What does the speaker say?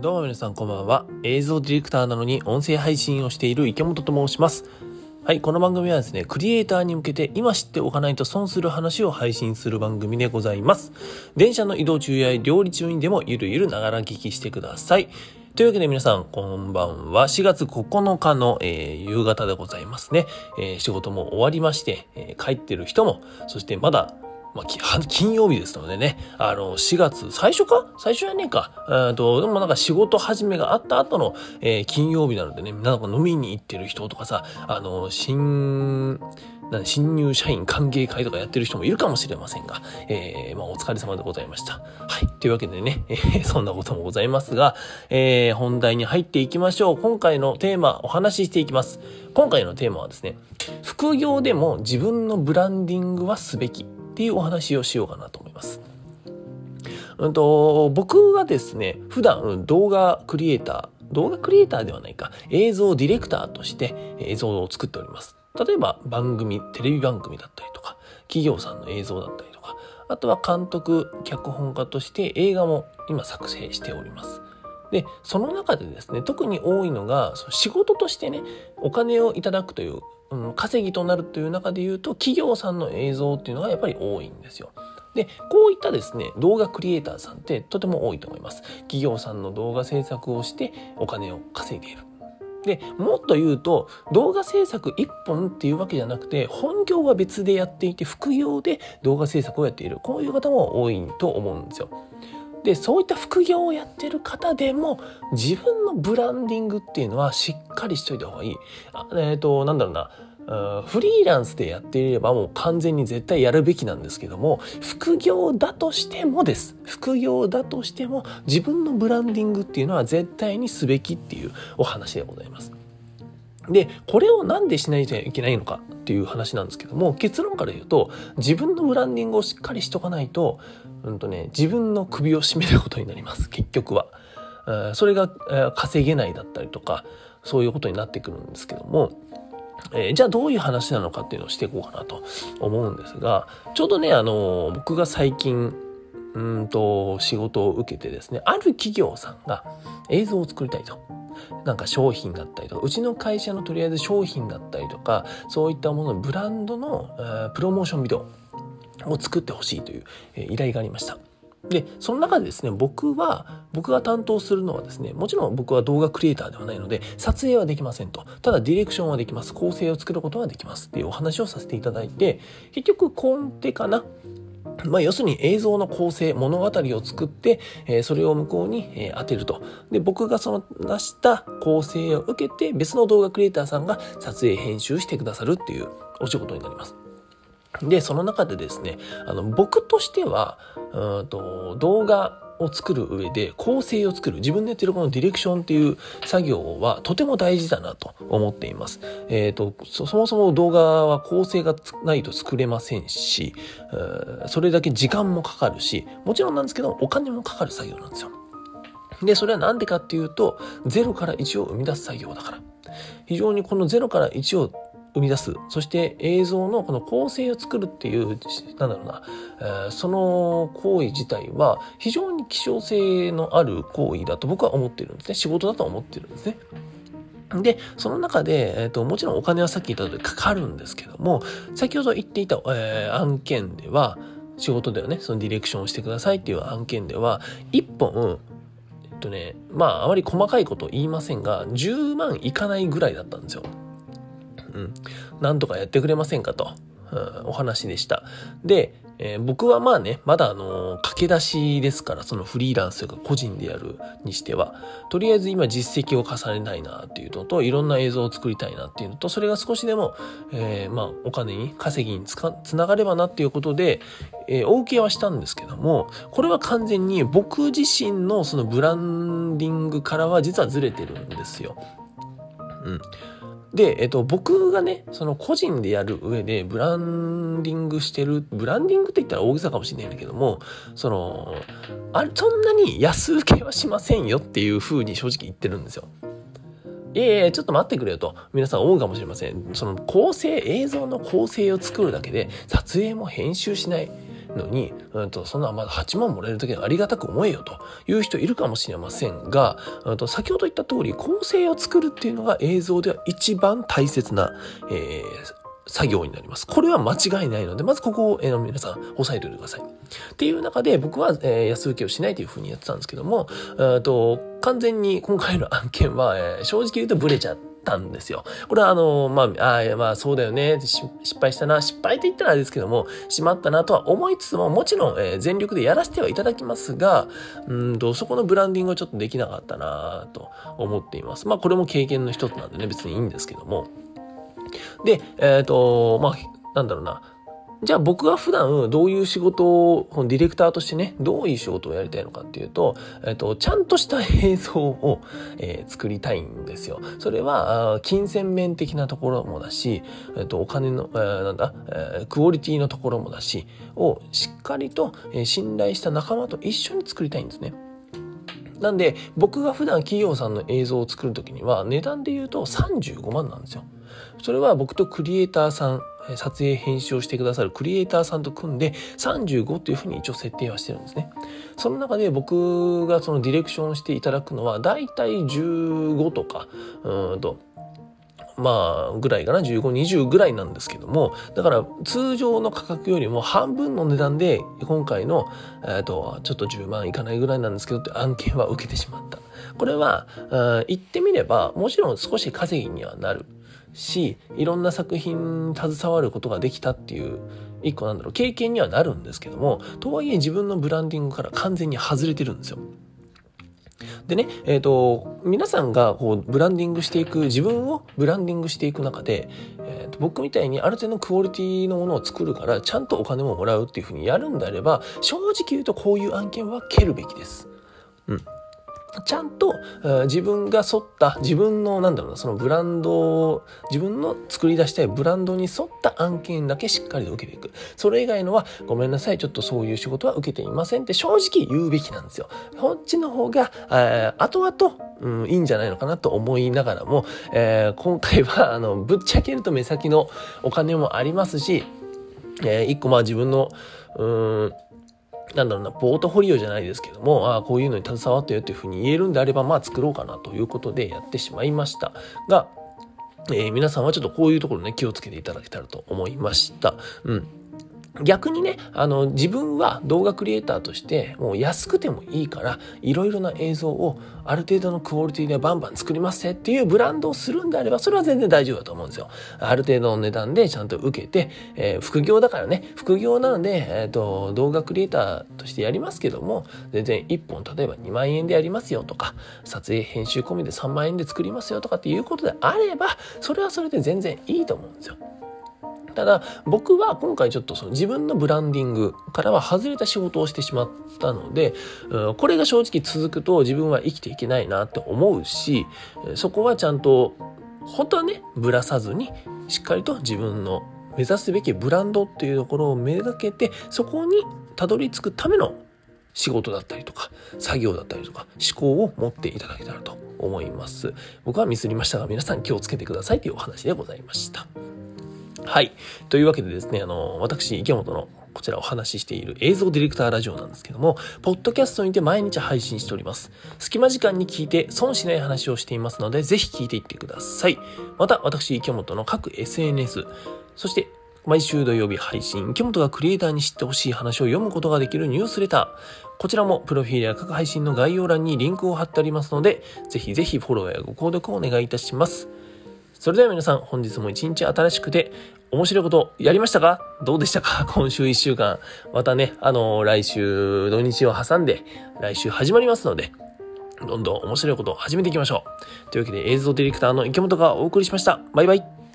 どうも皆さんこんばんは。映像ディレクターなのに音声配信をしている池本と申します。はい、この番組はですね、クリエイターに向けて今知っておかないと損する話を配信する番組でございます。電車の移動中や料理中にでもゆるゆるながら聞きしてください。というわけで皆さん、こんばんは。4月9日の、えー、夕方でございますね。えー、仕事も終わりまして、えー、帰ってる人も、そしてまだまあ、金曜日ですのでね、あの、4月、最初か？最初やねえか。えっと、でもなんか仕事始めがあった後の、えー、金曜日なのでね、なんか飲みに行ってる人とかさ、あの、新、新入社員歓迎会とかやってる人もいるかもしれませんが、えー、まあ、お疲れ様でございました。はい。というわけでね、えー、そんなこともございますが、えー、本題に入っていきましょう。今回のテーマ、お話ししていきます。今回のテーマはですね、副業でも自分のブランディングはすべき。っていうお話をしようかなと思います。うんと、僕はですね、普段動画クリエイター、動画クリエイターではないか、映像ディレクターとして映像を作っております。例えば番組、テレビ番組だったりとか、企業さんの映像だったりとか、あとは監督、脚本家として映画も今作成しております。で、その中でですね、特に多いのが、仕事としてね、お金をいただくという稼ぎとなるという中で言うと企業さんの映像っていうのがやっぱり多いんですよ。で、こういったですね、動画クリエイターさんってとても多いと思います。企業さんの動画制作をしてお金を稼いでいる。で、もっと言うと、動画制作1本っていうわけじゃなくて、本業は別でやっていて、副業で動画制作をやっている。こういう方も多いと思うんですよ。でそういった副業をやってる方でも自分のブランディングっていうのはしっかりしといた方がいい。あえっ、ー、となんだろうなフリーランスでやっていればもう完全に絶対やるべきなんですけども副業だとしてもです副業だとしても自分のブランディングっていうのは絶対にすべきっていうお話でございます。で、これをなんでしないといけないのかっていう話なんですけども、結論から言うと、自分のブランディングをしっかりしとかないと、うんとね、自分の首を絞めることになります、結局は。それが稼げないだったりとか、そういうことになってくるんですけども、えー、じゃあどういう話なのかっていうのをしていこうかなと思うんですが、ちょうどね、あの、僕が最近、うんと仕事を受けてですね、ある企業さんが映像を作りたいと。なんか商品だったりとか、うちの会社のとりあえず商品だったりとか、そういったもののブランドの、えー、プロモーションビデオを作ってほしいという、えー、依頼がありました。で、その中でですね、僕は、僕が担当するのはですね、もちろん僕は動画クリエイターではないので、撮影はできませんと。ただディレクションはできます。構成を作ることはできますっていうお話をさせていただいて、結局コンテかなまあ、要するに映像の構成、物語を作って、えー、それを向こうに、えー、当てると。で、僕がその出した構成を受けて、別の動画クリエイターさんが撮影、編集してくださるっていうお仕事になります。で、その中でですね、あの、僕としては、うんと動画を作る上で構成を作る自分でやってるこのディレクションっていう作業はとても大事だなと思っています。えっ、ー、とそもそも動画は構成がないと作れませんし、それだけ時間もかかるしもちろんなんですけどお金もかかる作業なんですよ。でそれは何でかっていうと0から1を生み出す作業だから。非常にこの0から1を生み出すそして映像のこの構成を作るっていうなんだろうな、えー、その行為自体は非常に希少性のある行為だと僕は思ってるんですね仕事だと思ってるんですね。で、その中で、えっ、ー、と、もちろんお金はさっき言った通りかかるんですけども、先ほど言っていた、えー、案件では、仕事ではね、そのディレクションをしてくださいっていう案件では、一本、えっとね、まあ、あまり細かいこと言いませんが、10万いかないぐらいだったんですよ。うん、なんとかやってくれませんかと、うん、お話でした。で、えー、僕はまあね、まだあのー、駆け出しですから、そのフリーランスが個人でやるにしては、とりあえず今実績を重ねたいなっていうのと、いろんな映像を作りたいなっていうのと、それが少しでも、えー、まあ、お金に、稼ぎにつか、つながればなっていうことで、えー、お受けはしたんですけども、これは完全に僕自身のそのブランディングからは実はずれてるんですよ。うん。で、えっと、僕がね、その個人でやる上でブランディングしてる、ブランディングって言ったら大げさかもしれないんだけども、その、あれ、そんなに安請けはしませんよっていう風に正直言ってるんですよ。いやいや、ちょっと待ってくれよと、皆さん思うかもしれません。その構成、映像の構成を作るだけで、撮影も編集しない。のに、うんと、そんなまだ8万もらえるだけでありがたく思えよという人いるかもしれませんが、うんと、先ほど言った通り構成を作るっていうのが映像では一番大切な、えー、作業になります。これは間違いないので、まずここを、えー、皆さん押さえておいてください。っていう中で僕は、えー、安請けをしないというふうにやってたんですけども、えと完全に今回の案件は、えー、正直言うとブレちゃってっ、たんですよ。これはあの、まあ、あまあそうだよね失敗したな。失敗と言ったらあれですけども、しまったなとは思いつつも、もちろん、えー、全力でやらせてはいただきますが、うんと、そこのブランディングはちょっとできなかったなと思っています。まあこれも経験の一つなんでね、別にいいんですけども。で、えっ、ー、と、まあ、なんだろうな。じゃあ僕が普段どういう仕事を、ディレクターとしてね、どういう仕事をやりたいのかっていうと、えっと、ちゃんとした映像を、えー、作りたいんですよ。それは、金銭面的なところもだし、えっと、お金の、えー、なんだ、えー、クオリティのところもだし、をしっかりと、えー、信頼した仲間と一緒に作りたいんですね。なんで、僕が普段企業さんの映像を作るときには、値段で言うと35万なんですよ。それは僕とクリエイターさん、撮影編集をしてくださるクリエイターさんと組んで35っていうふうに一応設定はしてるんですね。その中で僕がそのディレクションしていただくのはだいたい15とか、うんと、まあ、ぐらいかな、15、20ぐらいなんですけども、だから通常の価格よりも半分の値段で、今回の、えっ、と、ちょっと10万いかないぐらいなんですけどって案件は受けてしまった。これは、言ってみれば、もちろん少し稼ぎにはなる。しいろんな作品に携わることができたっていう一個なんだろう経験にはなるんですけどもとはいえ自分のブランディングから完全に外れてるんですよ。でね、えっ、ー、と、皆さんがこうブランディングしていく、自分をブランディングしていく中で、えーと、僕みたいにある程度のクオリティのものを作るから、ちゃんとお金ももらうっていうふうにやるんであれば、正直言うとこういう案件は蹴るべきです。ちゃんと、自分が沿った自分のなんだろうなそのブランドを自分の作り出したいブランドに沿った案件だけしっかりと受けていく。それ以外のはごめんなさいちょっとそういう仕事は受けていませんって正直言うべきなんですよ。こっちの方が、えー、後々うん、いいんじゃないのかなと思いながらも、えー、今回は あのぶっちゃけると目先のお金もありますし、えー、一個まあ自分のうんなんだろうな、ポートフォリオじゃないですけども、ああ、こういうのに携わったよっていうふうに言えるんであれば、まあ作ろうかなということでやってしまいました。が、えー、皆さんはちょっとこういうところね、気をつけていただけたらと思いました。うん。逆にね、あの、自分は動画クリエイターとして、もう安くてもいいから、いろいろな映像をある程度のクオリティでバンバン作りますっていうブランドをするんであれば、それは全然大丈夫だと思うんですよ。ある程度の値段でちゃんと受けて、えー、副業だからね、副業なので、えっ、ー、と、動画クリエイターとしてやりますけども、全然1本例えば2万円でやりますよとか、撮影編集込みで3万円で作りますよとかっていうことであれば、それはそれで全然いいと思うんですよ。ただ僕は今回ちょっとその自分のブランディングからは外れた仕事をしてしまったので、これが正直続くと自分は生きていけないなって思うしそこはちゃんと本当はねぶらさずにしっかりと自分の目指すべきブランドっていうところをめがけてそこにたどり着くための仕事だったりとか作業だったりとか思考を持っていただけたらと思います。僕はミスりましたが皆さん気をつけてくださいというお話でございました。はい。というわけでですね、あの、私、池本のこちらお話ししている映像ディレクターラジオなんですけども、ポッドキャストにて毎日配信しております。隙間時間に聞いて損しない話をしていますので、ぜひ聞いていってください。また、私、池本の各 SNS、そして、毎週土曜日配信、池本がクリエイターに知ってほしい話を読むことができるニュースレター。こちらもプロフィールや各配信の概要欄にリンクを貼ってありますので、ぜひぜひフォローやご購読をお願いいたします。それでは皆さん、本日も一日新しくて面白いことやりましたか？どうでしたか？今週一週間。またね、あのー、来週土日を挟んで、来週始まりますので、どんどん面白いことを始めていきましょう。というわけで映像ディレクターの池本がお送りしました。バイバイ。